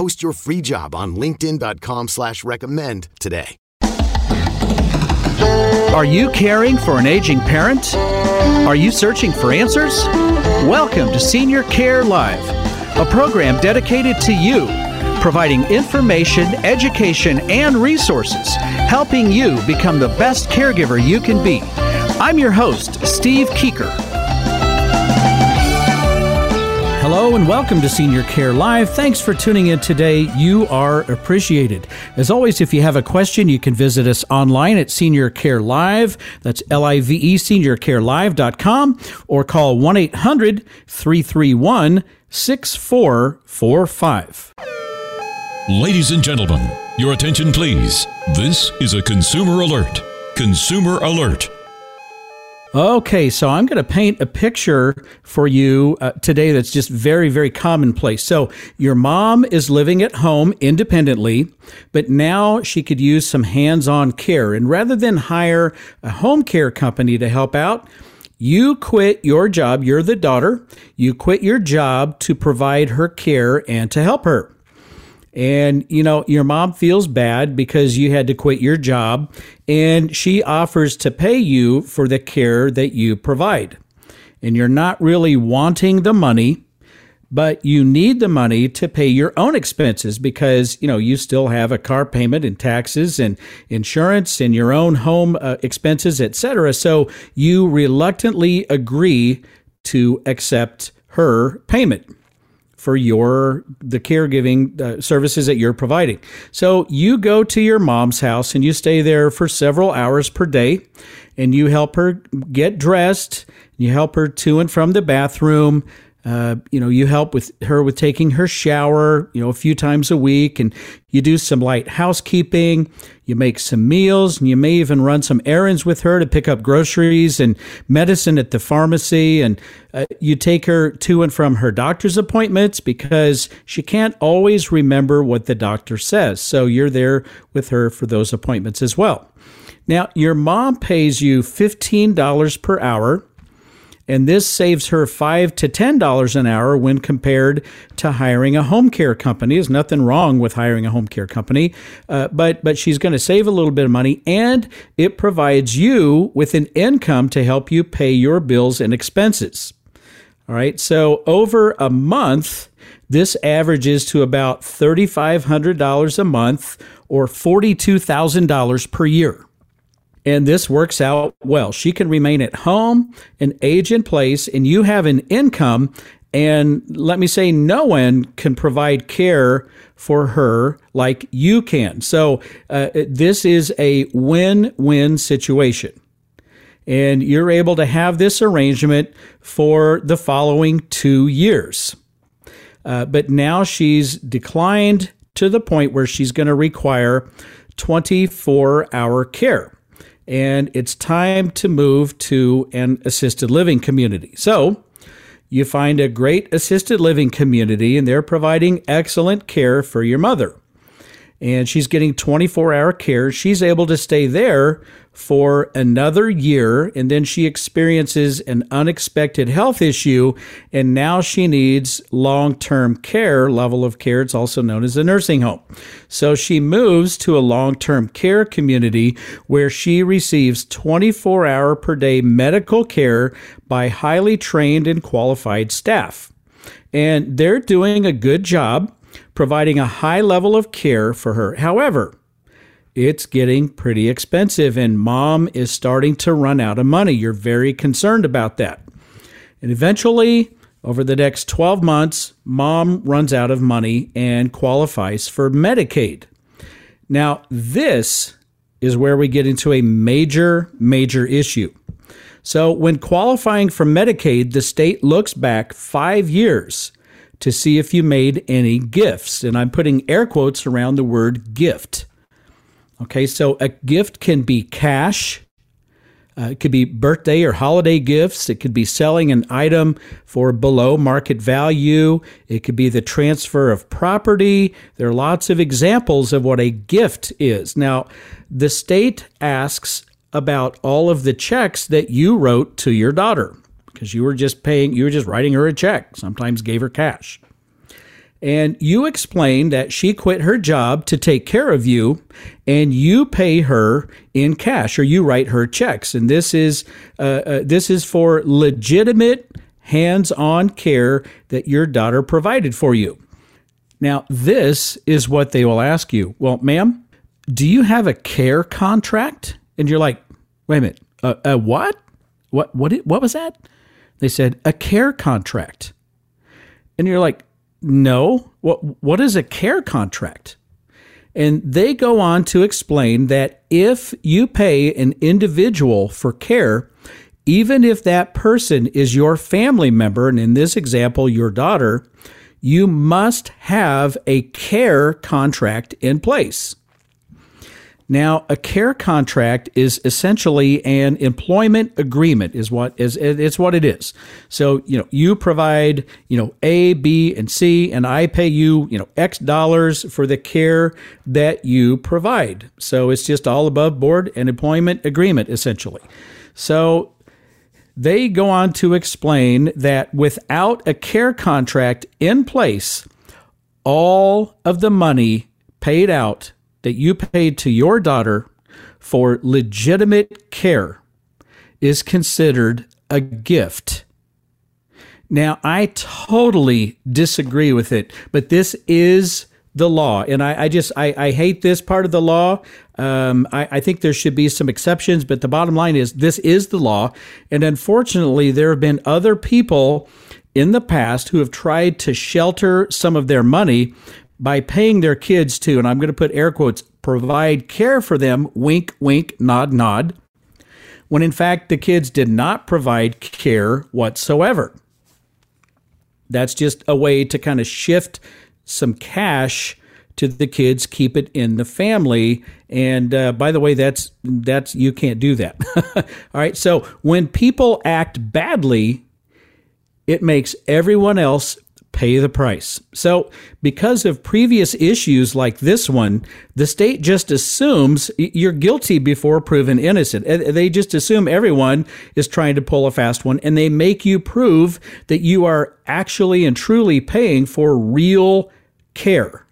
Post your free job on LinkedIn.com slash recommend today. Are you caring for an aging parent? Are you searching for answers? Welcome to Senior Care Live, a program dedicated to you, providing information, education, and resources, helping you become the best caregiver you can be. I'm your host, Steve Keeker. And welcome to Senior Care Live. Thanks for tuning in today. You are appreciated. As always, if you have a question, you can visit us online at Senior Care Live. That's L I V E, seniorcarelive.com, or call 1 800 331 6445. Ladies and gentlemen, your attention please. This is a consumer alert. Consumer alert. Okay, so I'm going to paint a picture for you uh, today that's just very, very commonplace. So, your mom is living at home independently, but now she could use some hands on care. And rather than hire a home care company to help out, you quit your job. You're the daughter. You quit your job to provide her care and to help her and you know your mom feels bad because you had to quit your job and she offers to pay you for the care that you provide. And you're not really wanting the money but you need the money to pay your own expenses because you know you still have a car payment and taxes and insurance and your own home uh, expenses etc so you reluctantly agree to accept her payment for your the caregiving uh, services that you're providing. So you go to your mom's house and you stay there for several hours per day and you help her get dressed, you help her to and from the bathroom, uh, you know, you help with her with taking her shower, you know, a few times a week, and you do some light housekeeping. You make some meals, and you may even run some errands with her to pick up groceries and medicine at the pharmacy. And uh, you take her to and from her doctor's appointments because she can't always remember what the doctor says. So you're there with her for those appointments as well. Now, your mom pays you $15 per hour and this saves her five to ten dollars an hour when compared to hiring a home care company. There's nothing wrong with hiring a home care company, uh, but but she's going to save a little bit of money, and it provides you with an income to help you pay your bills and expenses. All right, so over a month, this averages to about thirty five hundred dollars a month or forty two thousand dollars per year. And this works out well. She can remain at home and age in place, and you have an income. And let me say, no one can provide care for her like you can. So, uh, this is a win win situation. And you're able to have this arrangement for the following two years. Uh, but now she's declined to the point where she's going to require 24 hour care and it's time to move to an assisted living community. So, you find a great assisted living community, and they're providing excellent care for your mother. And she's getting 24 hour care. She's able to stay there for another year and then she experiences an unexpected health issue and now she needs long-term care level of care it's also known as a nursing home. So she moves to a long-term care community where she receives 24 hour per day medical care by highly trained and qualified staff. And they're doing a good job providing a high level of care for her. However it's getting pretty expensive and mom is starting to run out of money. You're very concerned about that. And eventually, over the next 12 months, mom runs out of money and qualifies for Medicaid. Now, this is where we get into a major, major issue. So, when qualifying for Medicaid, the state looks back five years to see if you made any gifts. And I'm putting air quotes around the word gift. Okay, so a gift can be cash, uh, it could be birthday or holiday gifts. It could be selling an item for below market value. It could be the transfer of property. There are lots of examples of what a gift is. Now, the state asks about all of the checks that you wrote to your daughter because you were just paying, you were just writing her a check, sometimes gave her cash. And you explain that she quit her job to take care of you, and you pay her in cash or you write her checks. And this is uh, uh, this is for legitimate hands-on care that your daughter provided for you. Now, this is what they will ask you. Well, ma'am, do you have a care contract? And you're like, wait a minute, a, a what? What what what was that? They said a care contract. And you're like, no. What what is a care contract? And they go on to explain that if you pay an individual for care, even if that person is your family member, and in this example, your daughter, you must have a care contract in place. Now, a care contract is essentially an employment agreement is what is it's what it is. So, you know, you provide, you know, A, B, and C and I pay you, you know, X dollars for the care that you provide. So, it's just all above board an employment agreement essentially. So, they go on to explain that without a care contract in place, all of the money paid out that you paid to your daughter for legitimate care is considered a gift. Now, I totally disagree with it, but this is the law. And I, I just, I, I, hate this part of the law. Um, I, I think there should be some exceptions, but the bottom line is this is the law. And unfortunately, there have been other people in the past who have tried to shelter some of their money by paying their kids to, and I'm going to put air quotes, provide care for them, wink, wink, nod, nod, when in fact the kids did not provide care whatsoever. That's just a way to kind of shift some cash to the kids, keep it in the family. And uh, by the way, that's that's you can't do that. All right. So when people act badly, it makes everyone else pay the price. So, because of previous issues like this one, the state just assumes you're guilty before proven innocent. They just assume everyone is trying to pull a fast one and they make you prove that you are actually and truly paying for real care.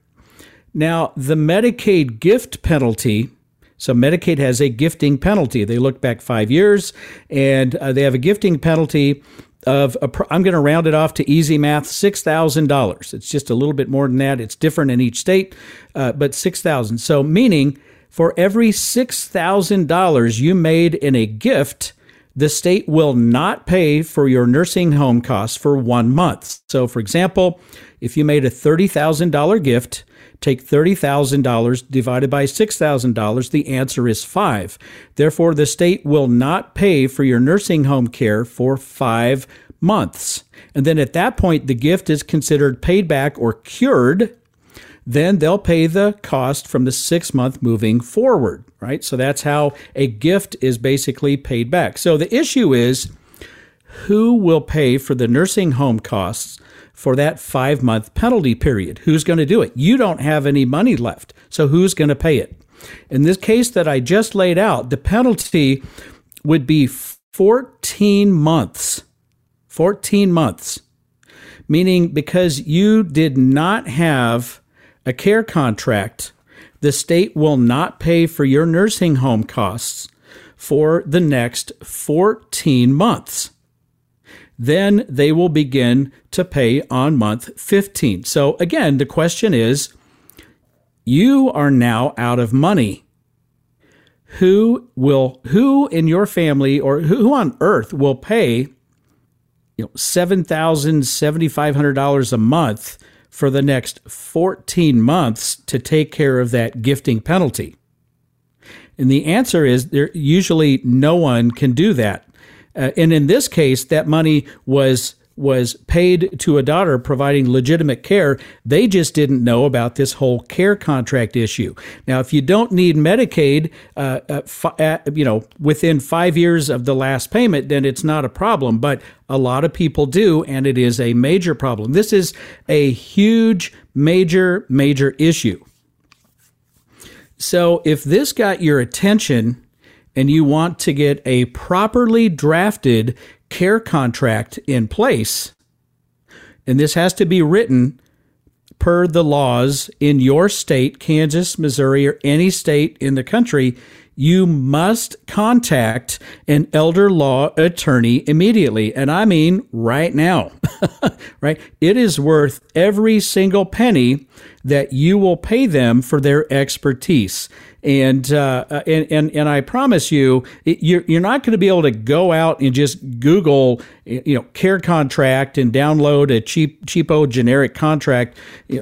Now, the Medicaid gift penalty. So Medicaid has a gifting penalty. They look back five years, and uh, they have a gifting penalty of I'm going to round it off to easy math, six thousand dollars. It's just a little bit more than that. It's different in each state, uh, but six thousand. So meaning for every six thousand dollars you made in a gift, the state will not pay for your nursing home costs for one month. So, for example, if you made a thirty thousand dollar gift Take $30,000 divided by $6,000. The answer is five. Therefore, the state will not pay for your nursing home care for five months. And then at that point, the gift is considered paid back or cured. Then they'll pay the cost from the six month moving forward, right? So that's how a gift is basically paid back. So the issue is who will pay for the nursing home costs for that five month penalty period. Who's going to do it? You don't have any money left. So who's going to pay it? In this case that I just laid out, the penalty would be 14 months. 14 months. Meaning because you did not have a care contract, the state will not pay for your nursing home costs for the next 14 months then they will begin to pay on month 15. So again, the question is you are now out of money. who will who in your family or who on earth will pay you know seven thousand seventy five hundred dollars a month for the next 14 months to take care of that gifting penalty and the answer is there usually no one can do that uh, and in this case that money was was paid to a daughter providing legitimate care. They just didn't know about this whole care contract issue. Now, if you don't need Medicaid, uh, uh, uh, you know, within five years of the last payment, then it's not a problem. But a lot of people do, and it is a major problem. This is a huge, major, major issue. So if this got your attention, and you want to get a properly drafted care contract in place, and this has to be written per the laws in your state, Kansas, Missouri, or any state in the country, you must contact an elder law attorney immediately. And I mean right now, right? It is worth every single penny that you will pay them for their expertise and uh, uh, and, and and I promise you, you're you're not going to be able to go out and just Google you know care contract and download a cheap cheapo generic contract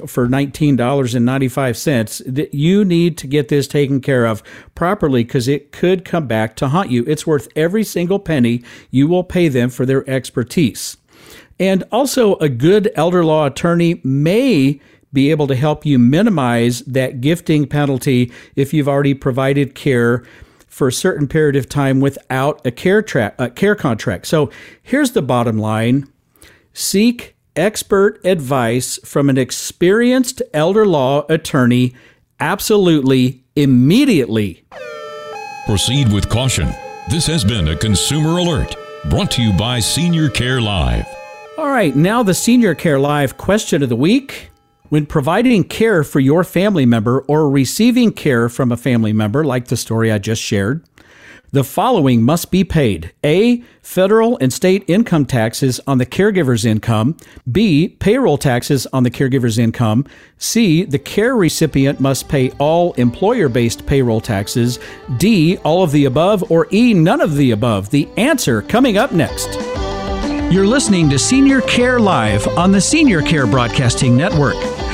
for nineteen dollars and ninety five cents. That You need to get this taken care of properly because it could come back to haunt you. It's worth every single penny you will pay them for their expertise. And also, a good elder law attorney may be able to help you minimize that gifting penalty if you've already provided care for a certain period of time without a care tra- a care contract. So here's the bottom line: seek expert advice from an experienced elder law attorney absolutely immediately. Proceed with caution. This has been a consumer alert brought to you by Senior Care Live. All right, now the Senior Care Live question of the week. When providing care for your family member or receiving care from a family member, like the story I just shared, the following must be paid A. Federal and state income taxes on the caregiver's income. B. Payroll taxes on the caregiver's income. C. The care recipient must pay all employer based payroll taxes. D. All of the above. Or E. None of the above. The answer coming up next. You're listening to Senior Care Live on the Senior Care Broadcasting Network.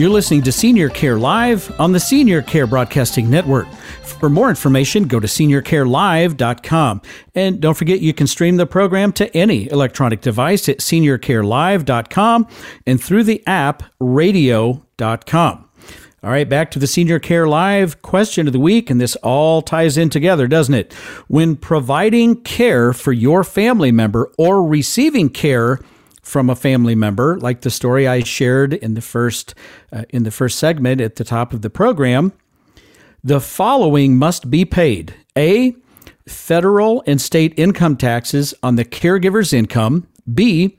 You're listening to Senior Care Live on the Senior Care Broadcasting Network. For more information, go to seniorcarelive.com. And don't forget, you can stream the program to any electronic device at seniorcarelive.com and through the app radio.com. All right, back to the Senior Care Live question of the week, and this all ties in together, doesn't it? When providing care for your family member or receiving care from a family member, like the story I shared in the first uh, in the first segment at the top of the program, the following must be paid: A, federal and state income taxes on the caregiver's income; B,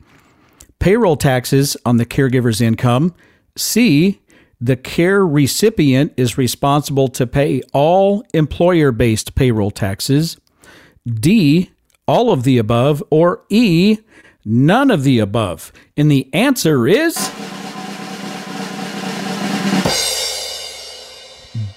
payroll taxes on the caregiver's income; C, the care recipient is responsible to pay all employer-based payroll taxes; D, all of the above; or E, None of the above. And the answer is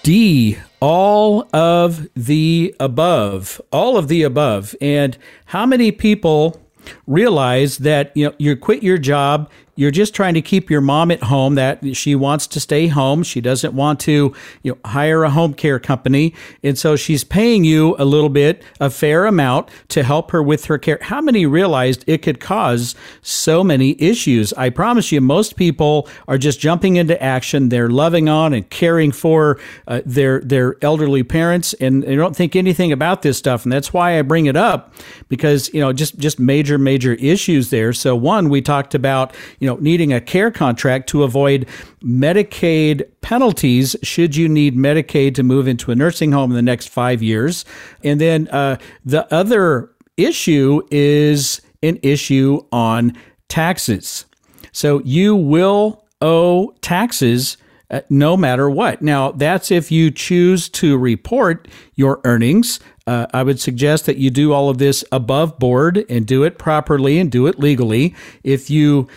D. All of the above. All of the above. And how many people realize that you know you quit your job you're just trying to keep your mom at home that she wants to stay home. She doesn't want to you know hire a home care company. And so she's paying you a little bit a fair amount to help her with her care. How many realized it could cause so many issues? I promise you most people are just jumping into action. They're loving on and caring for uh, their their elderly parents and they don't think anything about this stuff. And that's why i bring it up because you know just just major major issues there. So one we talked about you know, needing a care contract to avoid Medicaid penalties should you need Medicaid to move into a nursing home in the next five years. And then uh, the other issue is an issue on taxes. So you will owe taxes uh, no matter what. Now, that's if you choose to report your earnings. Uh, I would suggest that you do all of this above board and do it properly and do it legally. If you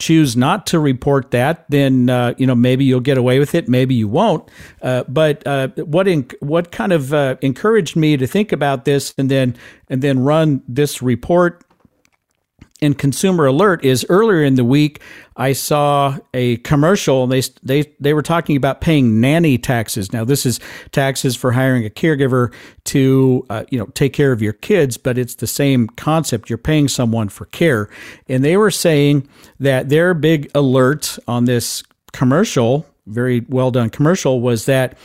choose not to report that, then uh, you know maybe you'll get away with it, maybe you won't. Uh, but uh, what in, what kind of uh, encouraged me to think about this and then and then run this report in Consumer Alert is earlier in the week I saw a commercial and they they they were talking about paying nanny taxes. Now this is taxes for hiring a caregiver to uh, you know take care of your kids, but it's the same concept. You're paying someone for care, and they were saying that their big alert on this commercial, very well done commercial, was that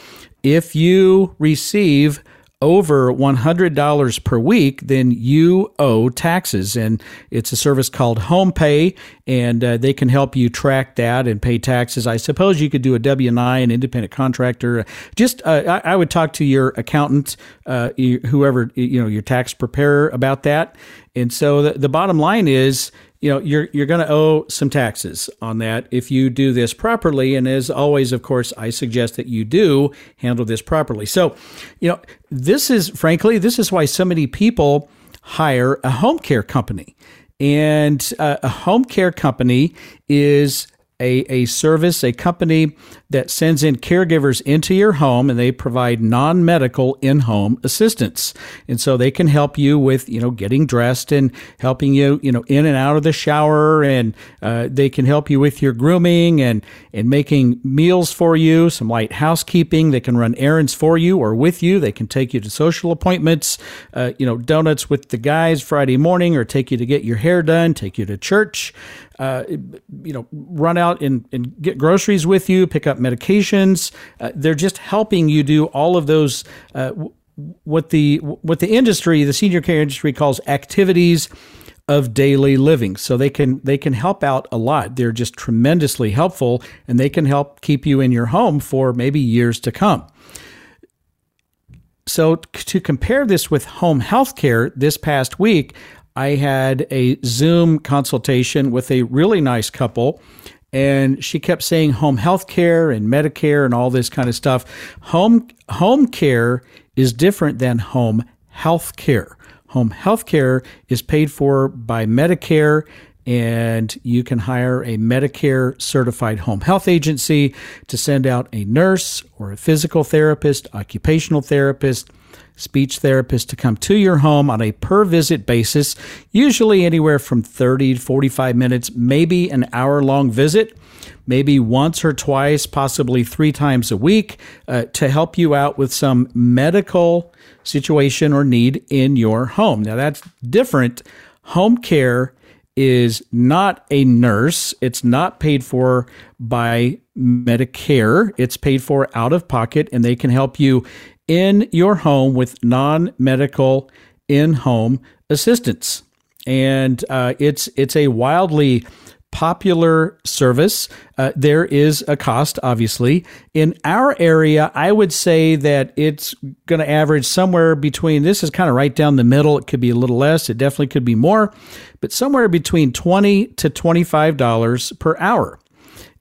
if you receive over $100 per week, then you owe taxes. And it's a service called HomePay, and uh, they can help you track that and pay taxes. I suppose you could do a W 9, independent contractor. Just, uh, I, I, would talk to your accountant, uh, whoever, you know, your tax preparer about that. And so the, the bottom line is, you know you're you're going to owe some taxes on that if you do this properly. And as always of course I suggest that you do handle this properly. So you know this is frankly this is why so many people hire a home care company. And uh, a home care company is a, a service, a company that sends in caregivers into your home and they provide non-medical in-home assistance. And so they can help you with, you know, getting dressed and helping you, you know, in and out of the shower and uh, they can help you with your grooming and, and making meals for you, some light housekeeping. They can run errands for you or with you. They can take you to social appointments, uh, you know, donuts with the guys Friday morning or take you to get your hair done, take you to church uh, you know, run out and, and get groceries with you, pick up medications. Uh, they're just helping you do all of those. Uh, what the what the industry, the senior care industry, calls activities of daily living. So they can they can help out a lot. They're just tremendously helpful, and they can help keep you in your home for maybe years to come. So to compare this with home health care, this past week, I had a Zoom consultation with a really nice couple, and she kept saying home health care and Medicare and all this kind of stuff. Home home care is different than home health care. Home health care is paid for by Medicare and you can hire a Medicare certified home health agency to send out a nurse or a physical therapist, occupational therapist, speech therapist to come to your home on a per visit basis, usually anywhere from 30 to 45 minutes, maybe an hour long visit, maybe once or twice, possibly three times a week, uh, to help you out with some medical situation or need in your home. Now, that's different. Home care is not a nurse. It's not paid for by Medicare. It's paid for out of pocket, and they can help you in your home with non medical in home assistance. And uh, it's, it's a wildly popular service. Uh, there is a cost, obviously. In our area, I would say that it's going to average somewhere between, this is kind of right down the middle. It could be a little less, it definitely could be more, but somewhere between 20 to $25 per hour.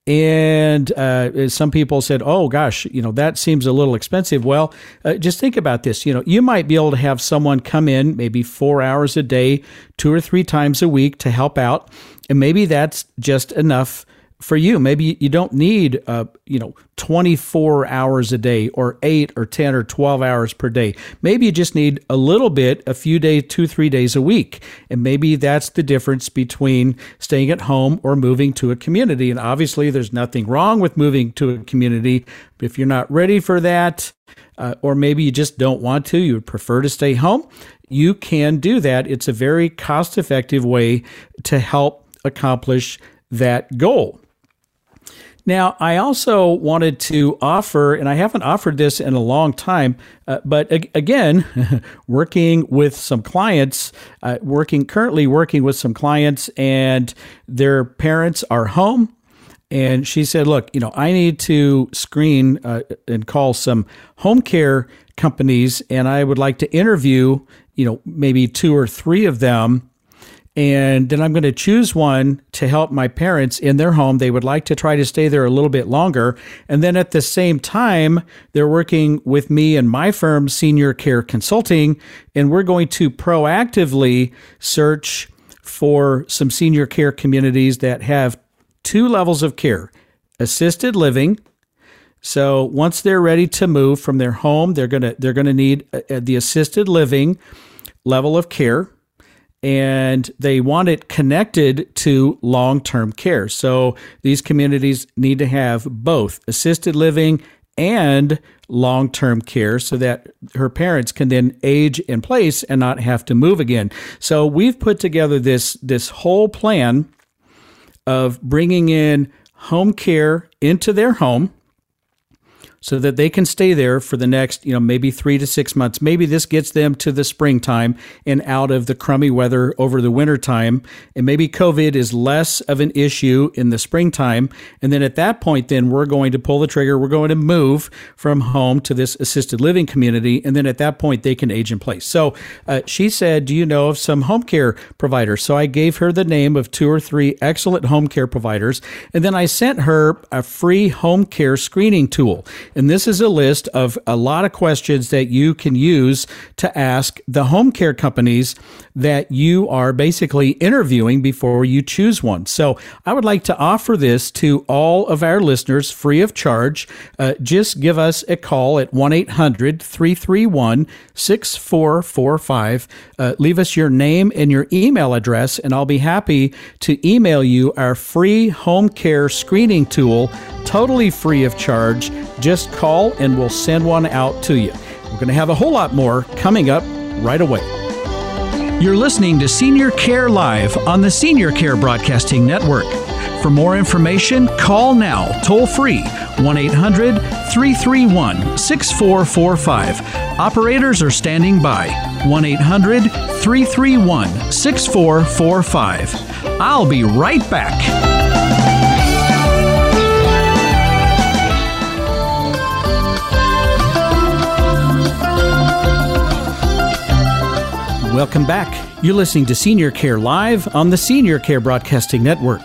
And uh, some people said, oh, gosh, you know, that seems a little expensive. Well, uh, just think about this. You know, you might be able to have someone come in maybe four hours a day, two or three times a week to help out. And maybe that's just enough for you. Maybe you don't need, uh, you know, 24 hours a day or eight or 10 or 12 hours per day. Maybe you just need a little bit, a few days, two, three days a week. And maybe that's the difference between staying at home or moving to a community. And obviously, there's nothing wrong with moving to a community. If you're not ready for that, uh, or maybe you just don't want to, you would prefer to stay home, you can do that. It's a very cost effective way to help accomplish that goal. Now, I also wanted to offer, and I haven't offered this in a long time, uh, but ag- again, working with some clients, uh, working currently working with some clients, and their parents are home. And she said, Look, you know, I need to screen uh, and call some home care companies, and I would like to interview, you know, maybe two or three of them and then I'm going to choose one to help my parents in their home. They would like to try to stay there a little bit longer. And then at the same time, they're working with me and my firm, Senior Care Consulting, and we're going to proactively search for some senior care communities that have two levels of care assisted living. So once they're ready to move from their home, they're going to they're going to need uh, uh, the assisted living level of care and they want it connected to long term care. So these communities need to have both assisted living and long term care so that her parents can then age in place and not have to move again. So we've put together this, this whole plan of bringing in home care into their home so that they can stay there for the next, you know, maybe three to six months. Maybe this gets them to the springtime and out of the crummy weather over the wintertime. And maybe COVID is less of an issue in the springtime. And then at that point, then we're going to pull the trigger. We're going to move from home to this assisted living community. And then at that point, they can age in place. So uh, she said, Do you know of some home care providers? So I gave her the name of two or three excellent home care providers. And then I sent her a free home care screening tool. And this is a list of a lot of questions that you can use to ask the home care companies that you are basically interviewing before you choose one. So I would like to offer this to all of our listeners free of charge. Uh, just give us a call at 1 800 331 6445. Uh, leave us your name and your email address, and I'll be happy to email you our free home care screening tool, totally free of charge. Just call and we'll send one out to you. We're going to have a whole lot more coming up right away. You're listening to Senior Care Live on the Senior Care Broadcasting Network. For more information, call now toll free 1 800 331 6445. Operators are standing by 1 800 331 6445. I'll be right back. Welcome back. You're listening to Senior Care Live on the Senior Care Broadcasting Network.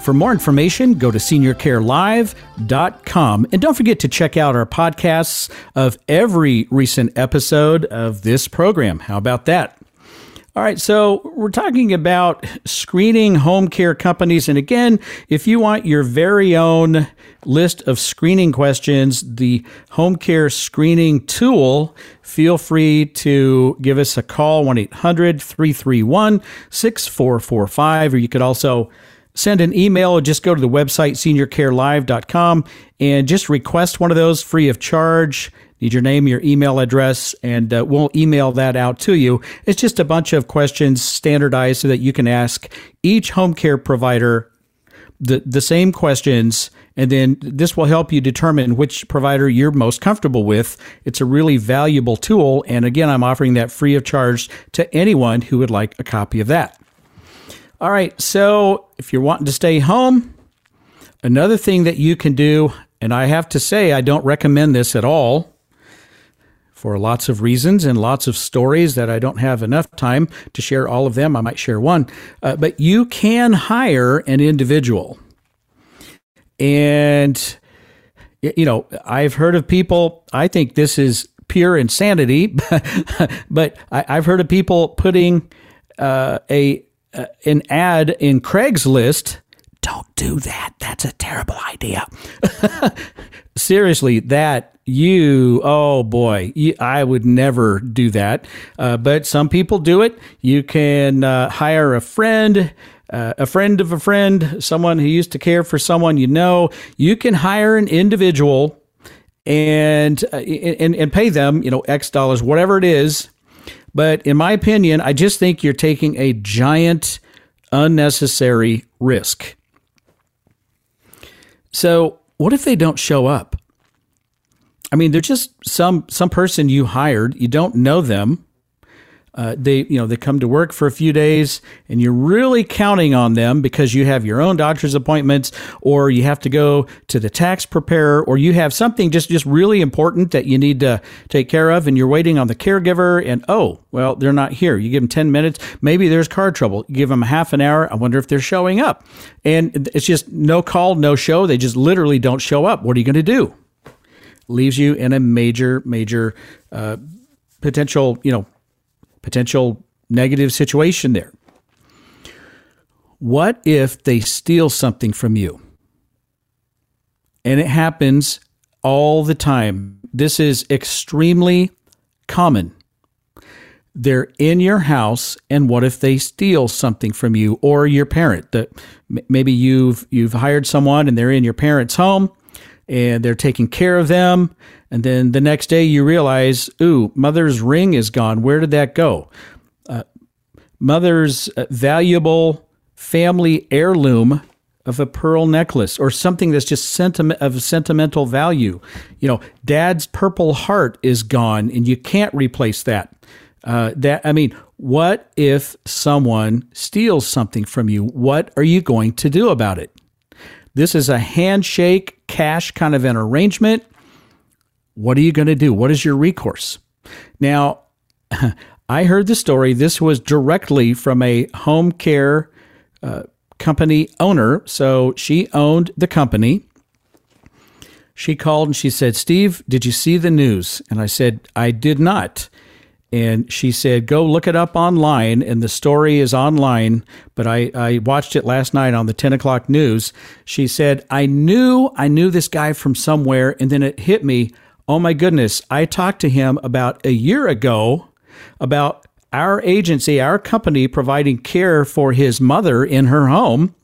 For more information, go to seniorcarelive.com. And don't forget to check out our podcasts of every recent episode of this program. How about that? All right, so we're talking about screening home care companies. And again, if you want your very own list of screening questions, the home care screening tool, feel free to give us a call 1 800 331 6445, or you could also send an email or just go to the website seniorcarelive.com and just request one of those free of charge need your name, your email address, and uh, we'll email that out to you. It's just a bunch of questions standardized so that you can ask each home care provider the, the same questions. And then this will help you determine which provider you're most comfortable with. It's a really valuable tool. And again, I'm offering that free of charge to anyone who would like a copy of that. All right. So if you're wanting to stay home, another thing that you can do, and I have to say, I don't recommend this at all for lots of reasons and lots of stories that I don't have enough time to share all of them. I might share one. Uh, but you can hire an individual. And, you know, I've heard of people, I think this is pure insanity, but I, have heard of people putting uh, a uh, an ad in Craigslist. Don't do that. That's a terrible idea. Seriously, that you, oh boy, you, I would never do that. Uh, but some people do it. You can uh, hire a friend. Uh, a friend of a friend, someone who used to care for someone you know, you can hire an individual and, uh, and and pay them, you know, X dollars, whatever it is. But in my opinion, I just think you're taking a giant, unnecessary risk. So, what if they don't show up? I mean, they're just some some person you hired. You don't know them. Uh, they you know they come to work for a few days and you're really counting on them because you have your own doctor's appointments or you have to go to the tax preparer or you have something just just really important that you need to take care of and you're waiting on the caregiver and oh well they're not here. You give them 10 minutes. Maybe there's car trouble. You give them half an hour. I wonder if they're showing up. And it's just no call no show. They just literally don't show up. What are you going to do? Leaves you in a major major uh, potential you know potential negative situation there. What if they steal something from you? And it happens all the time. This is extremely common. They're in your house, and what if they steal something from you or your parent? That maybe you've you've hired someone and they're in your parent's home, and they're taking care of them. And then the next day you realize, ooh, mother's ring is gone. Where did that go? Uh, mother's uh, valuable family heirloom of a pearl necklace or something that's just sentiment of sentimental value. You know, dad's purple heart is gone and you can't replace that. Uh, that I mean, what if someone steals something from you? What are you going to do about it? This is a handshake cash kind of an arrangement. What are you going to do? What is your recourse? Now, I heard the story. This was directly from a home care uh, company owner. So she owned the company. She called and she said, Steve, did you see the news? And I said, I did not. And she said, Go look it up online. And the story is online, but I, I watched it last night on the 10 o'clock news. She said, I knew I knew this guy from somewhere. And then it hit me. Oh my goodness. I talked to him about a year ago about our agency, our company providing care for his mother in her home.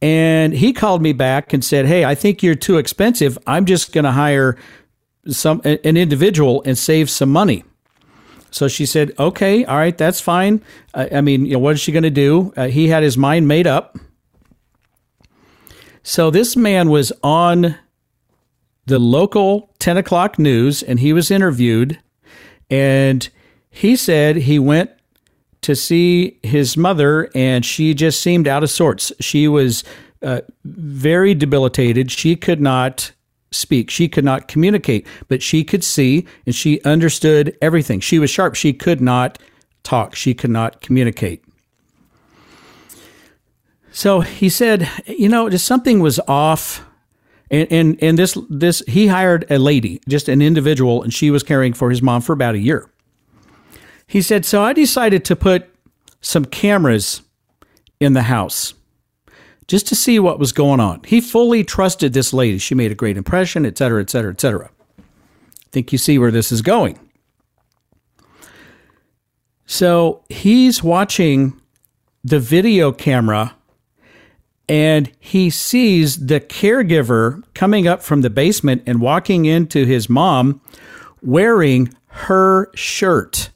And he called me back and said, Hey, I think you're too expensive. I'm just going to hire some an individual and save some money. So she said, okay, all right, that's fine. Uh, I mean, you know, what is she going to do? Uh, he had his mind made up. So this man was on the local 10 o'clock news and he was interviewed. And he said he went to see his mother and she just seemed out of sorts. She was uh, very debilitated. She could not speak. She could not communicate, but she could see and she understood everything. She was sharp. She could not talk. She could not communicate. So he said, you know, just something was off. And, and, and this, this, he hired a lady, just an individual, and she was caring for his mom for about a year. He said, so I decided to put some cameras in the house just to see what was going on. He fully trusted this lady. She made a great impression, et cetera, et cetera, et cetera. I think you see where this is going. So he's watching the video camera and he sees the caregiver coming up from the basement and walking into his mom wearing her shirt.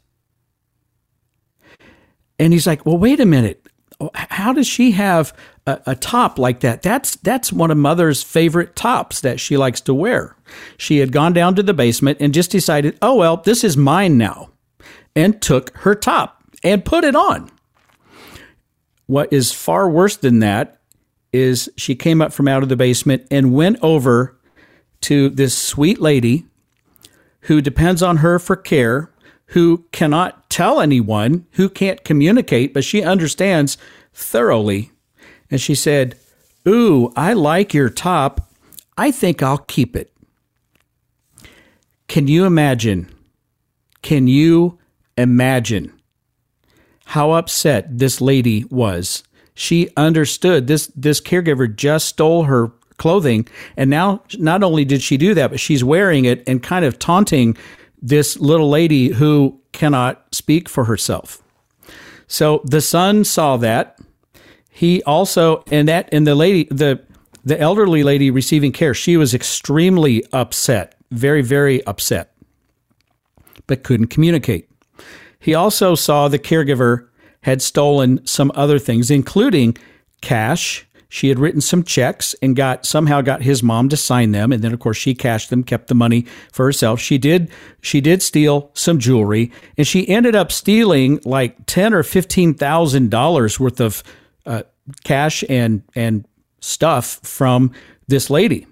And he's like, Well, wait a minute. How does she have a, a, top like that. That's that's one of mother's favorite tops that she likes to wear. She had gone down to the basement and just decided, "Oh well, this is mine now." And took her top and put it on. What is far worse than that is she came up from out of the basement and went over to this sweet lady who depends on her for care, who cannot tell anyone, who can't communicate, but she understands thoroughly and she said, Ooh, I like your top. I think I'll keep it. Can you imagine? Can you imagine how upset this lady was? She understood this this caregiver just stole her clothing and now not only did she do that but she's wearing it and kind of taunting this little lady who cannot speak for herself. So the son saw that he also and that and the lady the the elderly lady receiving care she was extremely upset very very upset but couldn't communicate. He also saw the caregiver had stolen some other things including cash. She had written some checks and got somehow got his mom to sign them and then of course she cashed them kept the money for herself. She did she did steal some jewelry and she ended up stealing like 10 or 15 thousand dollars worth of uh, cash and and stuff from this lady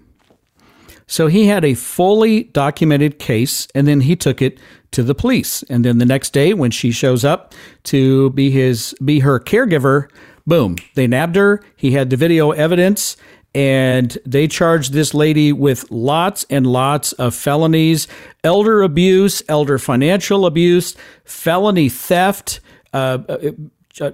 so he had a fully documented case and then he took it to the police and then the next day when she shows up to be his be her caregiver Boom. They nabbed her. He had the video evidence and they charged this lady with lots and lots of felonies elder abuse, elder financial abuse, felony theft. Uh,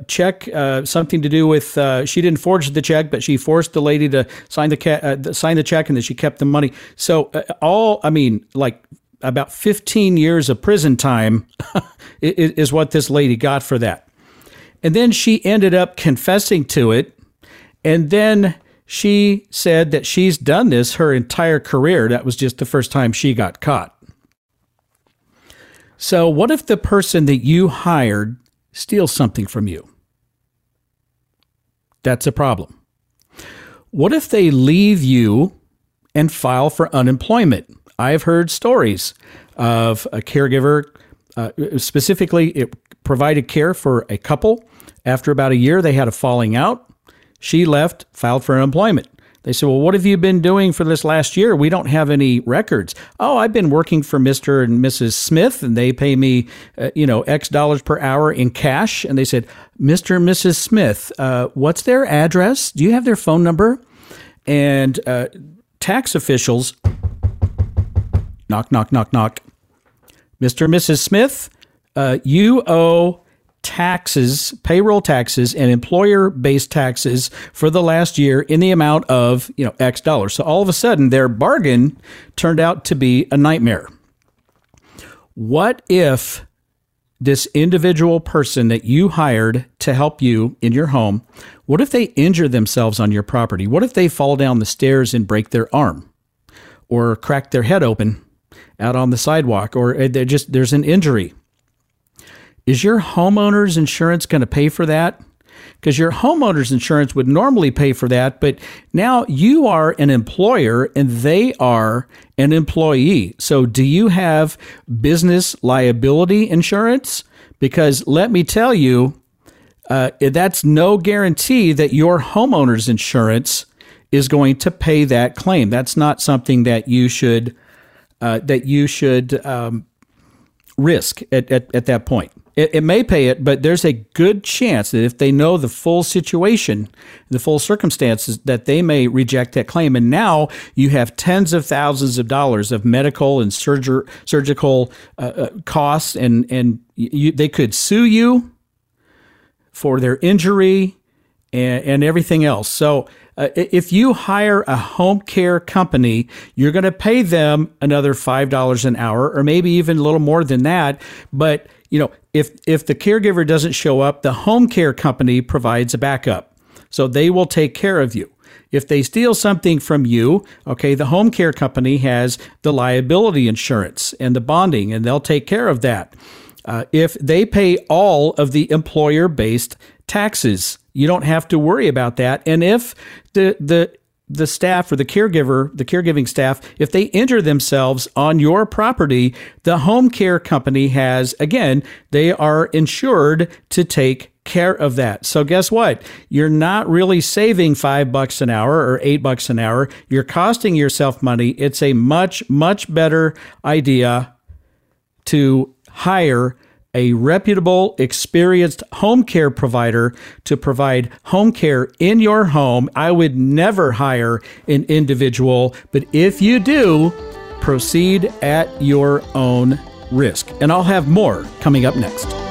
check uh, something to do with uh, she didn't forge the check, but she forced the lady to sign the ca- uh, sign the check, and then she kept the money. So uh, all I mean, like about 15 years of prison time is what this lady got for that. And then she ended up confessing to it. And then she said that she's done this her entire career. That was just the first time she got caught. So, what if the person that you hired steals something from you? That's a problem. What if they leave you and file for unemployment? I've heard stories of a caregiver, uh, specifically, it provided care for a couple after about a year, they had a falling out. She left, filed for unemployment. They said, Well, what have you been doing for this last year? We don't have any records. Oh, I've been working for Mr. and Mrs. Smith, and they pay me, uh, you know, X dollars per hour in cash. And they said, Mr. and Mrs. Smith, uh, what's their address? Do you have their phone number? And uh, tax officials, knock, knock, knock, knock. Mr. and Mrs. Smith, uh, you owe taxes, payroll taxes, and employer based taxes for the last year in the amount of, you know, X dollars. So all of a sudden their bargain turned out to be a nightmare. What if this individual person that you hired to help you in your home, what if they injure themselves on your property? What if they fall down the stairs and break their arm or crack their head open out on the sidewalk or uh, they just there's an injury? Is your homeowner's insurance going to pay for that? Because your homeowner's insurance would normally pay for that, but now you are an employer and they are an employee. So, do you have business liability insurance? Because let me tell you, uh, that's no guarantee that your homeowner's insurance is going to pay that claim. That's not something that you should uh, that you should um, risk at, at, at that point. It, it, may pay it, but there's a good chance that if they know the full situation, the full circumstances, that they may reject that claim. And now you have tens of thousands of dollars of medical and surger, surgical uh, uh, costs, and and you, they could sue you for their injury and, and everything else. So. Uh, if you hire a home care company, you're going to pay them another $5 an hour or maybe even a little more than that. But you know, if if the caregiver doesn't show up, the home care company provides a backup. So they will take care of you. If they steal something from you, okay, the home care company has the liability insurance and the bonding, and they'll take care of that. Uh, if they pay all of the employer based taxes, you don't have to worry about that. And if the, the the staff or the caregiver, the caregiving staff, if they injure themselves on your property, the home care company has, again, they are insured to take care of that. So guess what? You're not really saving five bucks an hour or eight bucks an hour. You're costing yourself money. It's a much, much better idea to hire a reputable, experienced home care provider to provide home care in your home. I would never hire an individual, but if you do, proceed at your own risk. And I'll have more coming up next.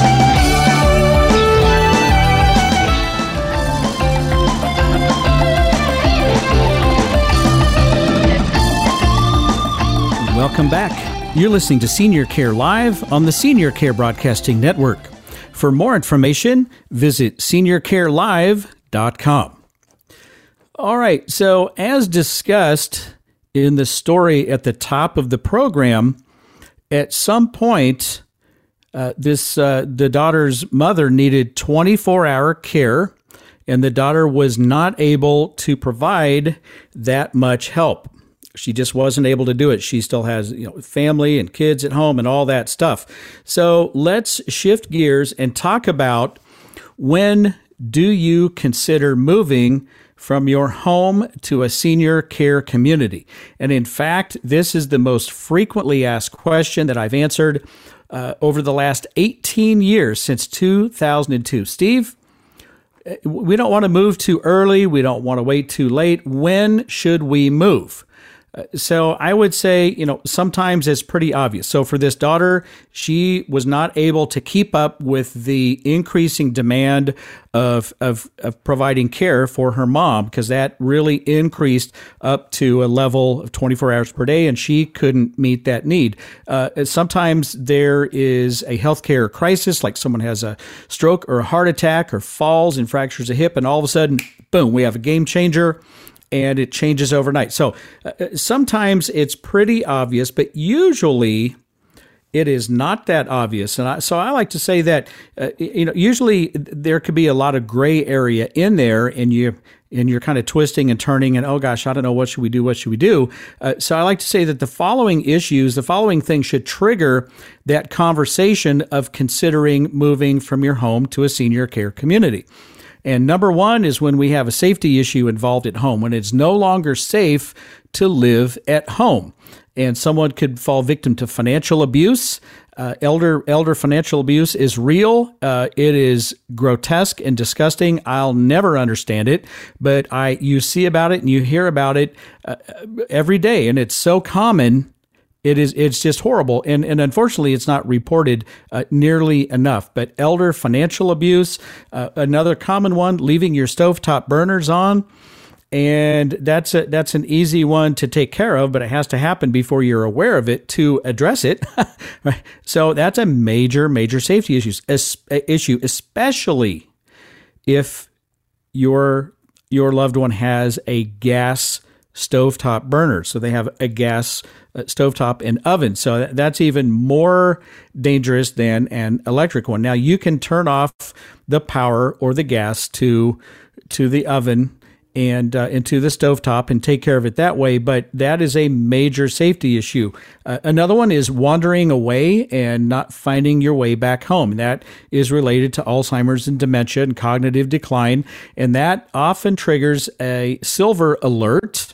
Welcome back. You're listening to Senior Care Live on the Senior Care Broadcasting Network. For more information, visit seniorcarelive.com. All right, so as discussed in the story at the top of the program, at some point, uh, this uh, the daughter's mother needed 24 hour care, and the daughter was not able to provide that much help. She just wasn't able to do it. She still has you know family and kids at home and all that stuff. So let's shift gears and talk about when do you consider moving from your home to a senior care community? And in fact, this is the most frequently asked question that I've answered uh, over the last 18 years since 2002. Steve, uh, we don't want to move too early. We don't want to wait too late. When should we move? So I would say, you know, sometimes it's pretty obvious. So for this daughter, she was not able to keep up with the increasing demand of, of, of providing care for her mom because that really increased up to a level of 24 hours per day and she couldn't meet that need. Uh, sometimes there is a healthcare crisis, like someone has a stroke or a heart attack or falls and fractures a hip, and all of a sudden, boom, we have a game changer and it changes overnight. So uh, sometimes it's pretty obvious, but usually it is not that obvious. And I, so I like to say that uh, you know usually there could be a lot of gray area in there, and you and you're kind of twisting and turning, and oh gosh, I don't know what should we do? What should we do? Uh, so I like to say that the following issues, the following things should trigger that conversation of considering moving from your home to a senior care community. And number one is when we have a safety issue involved at home, when it's no longer safe to live at home. And someone could fall victim to financial abuse. Uh, elder elder financial abuse is real. Uh, it is grotesque and disgusting. I'll never understand it, but I you see about it and you hear about it uh, every day, and it's so common it is it's just horrible. And and unfortunately it's not reported uh, nearly enough. But elder financial abuse uh, another common one leaving your stovetop burners on. And that's a, that's an easy one to take care of but it has to happen before you're aware of it to address it. So that's a major major safety issues issue especially if your your loved one has a gas stovetop burner. So they have a gas uh, stovetop and oven. So that's even more dangerous than an electric one. Now you can turn off the power or the gas to to the oven and uh, into the stovetop and take care of it that way. But that is a major safety issue. Uh, another one is wandering away and not finding your way back home. That is related to Alzheimer's and dementia and cognitive decline. And that often triggers a silver alert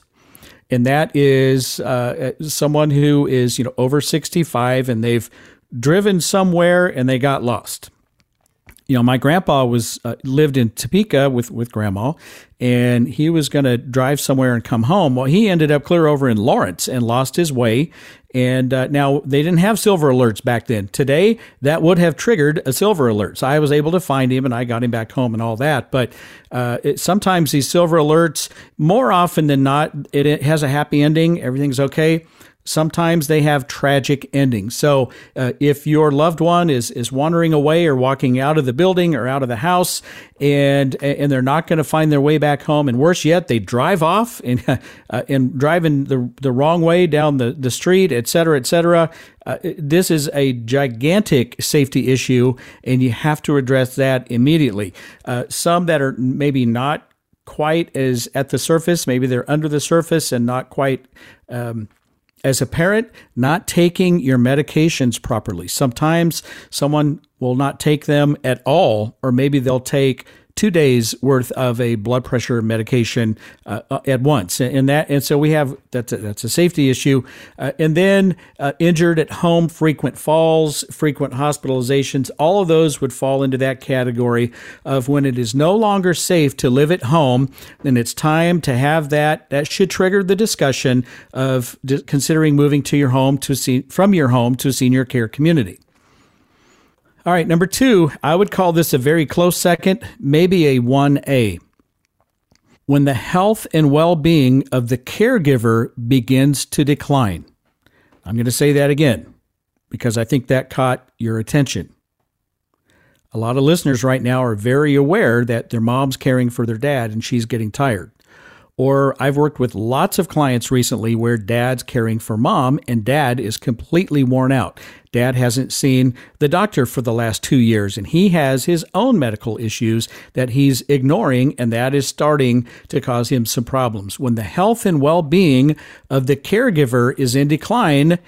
and that is uh, someone who is you know over 65 and they've driven somewhere and they got lost you know, my grandpa was uh, lived in Topeka with with grandma, and he was going to drive somewhere and come home. Well, he ended up clear over in Lawrence and lost his way. And uh, now they didn't have silver alerts back then. Today, that would have triggered a silver alert. So I was able to find him and I got him back home and all that. But uh, it, sometimes these silver alerts, more often than not, it, it has a happy ending. Everything's okay sometimes they have tragic endings. So uh, if your loved one is is wandering away or walking out of the building or out of the house and and they're not going to find their way back home and worse yet they drive off and uh, and driving the the wrong way down the the street, et cetera, et cetera. Uh, this is a gigantic safety issue, and you have to address that immediately. Uh, some that are maybe not quite as at the surface, maybe they're under the surface and not quite um, as a parent, not taking your medications properly. Sometimes someone will not take them at all, or maybe they'll take two days worth of a blood pressure medication uh, uh, at once, and that and so we have that's a, that's a safety issue, uh, and then uh, injured at home, frequent falls, frequent hospitalizations, all of those would fall into that category of when it is no longer safe to live at home, then it's time to have that. That should trigger the discussion of considering moving to your home to see from your home to a senior care community. All right, number two, I would call this a very close second, maybe a 1A. When the health and well being of the caregiver begins to decline. I'm going to say that again because I think that caught your attention. A lot of listeners right now are very aware that their mom's caring for their dad and she's getting tired. Or I've worked with lots of clients recently where dad's caring for mom and dad is completely worn out. Dad hasn't seen the doctor for the last two years and he has his own medical issues that he's ignoring, and that is starting to cause him some problems. When the health and well being of the caregiver is in decline,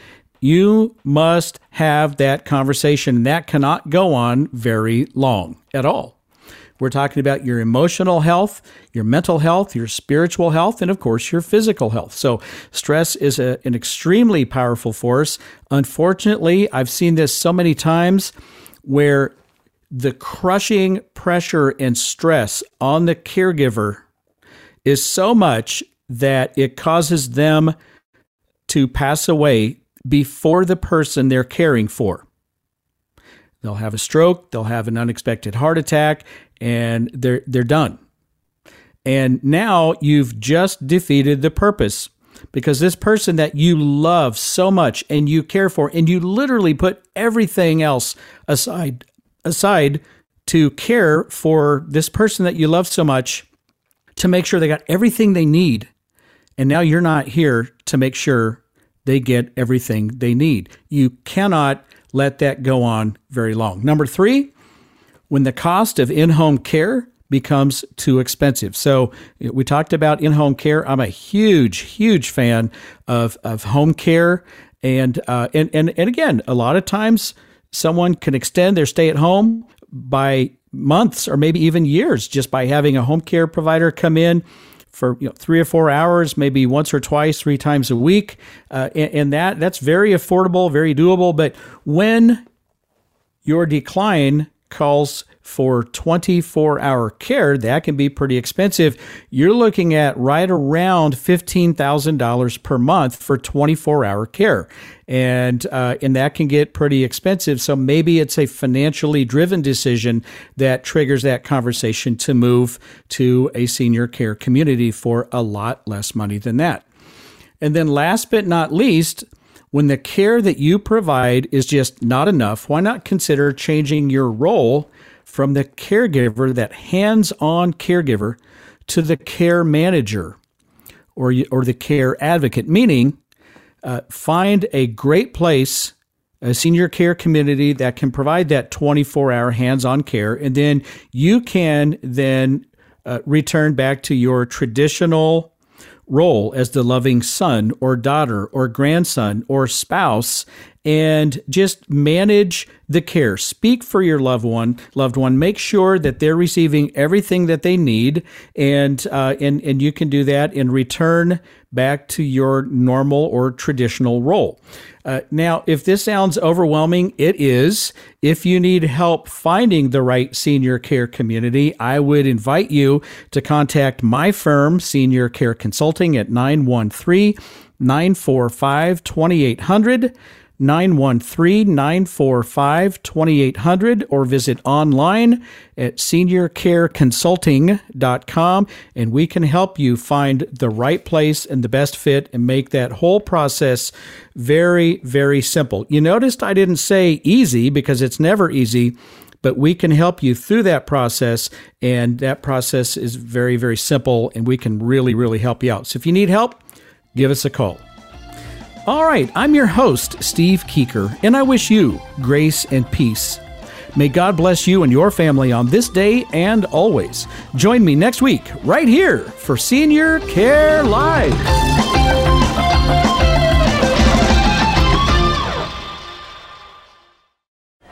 you must have that conversation. That cannot go on very long at all. We're talking about your emotional health, your mental health, your spiritual health, and of course, your physical health. So, stress is a, an extremely powerful force. Unfortunately, I've seen this so many times where the crushing pressure and stress on the caregiver is so much that it causes them to pass away before the person they're caring for. They'll have a stroke, they'll have an unexpected heart attack, and they're they're done. And now you've just defeated the purpose because this person that you love so much and you care for and you literally put everything else aside aside to care for this person that you love so much to make sure they got everything they need. And now you're not here to make sure they get everything they need. You cannot let that go on very long. Number 3, when the cost of in home care becomes too expensive. So we talked about in home care. I'm a huge, huge fan of, of home care. And, uh, and, and, and again, a lot of times someone can extend their stay at home by months or maybe even years just by having a home care provider come in for you know, three or four hours, maybe once or twice, three times a week, uh, and, and, that that's very affordable, very doable. But when your decline calls for 24 hour care, that can be pretty expensive. You're looking at right around $15,000 per month for 24 hour care. And, uh, and that can get pretty expensive. So maybe it's a financially driven decision that triggers that conversation to move to a senior care community for a lot less money than that. And then last but not least, when the care that you provide is just not enough, why not consider changing your role from the caregiver, that hands on caregiver, to the care manager or, or the care advocate? Meaning, uh, find a great place, a senior care community that can provide that 24 hour hands on care, and then you can then uh, return back to your traditional role as the loving son or daughter or grandson or spouse and just manage the care. Speak for your loved one. Loved one. Make sure that they're receiving everything that they need, and uh, and and you can do that in return back to your normal or traditional role. Uh, now, if this sounds overwhelming, it is. If you need help finding the right senior care community, I would invite you to contact my firm, Senior Care Consulting, at 913 945 2800. 913 945 2800 or visit online at seniorcareconsulting.com and we can help you find the right place and the best fit and make that whole process very, very simple. You noticed I didn't say easy because it's never easy but we can help you through that process. And that process is very, very simple, and we can really, really help you out. So if you need help, give us a call. All right, I'm your host, Steve Keeker, and I wish you grace and peace. May God bless you and your family on this day and always. Join me next week, right here, for Senior Care Live.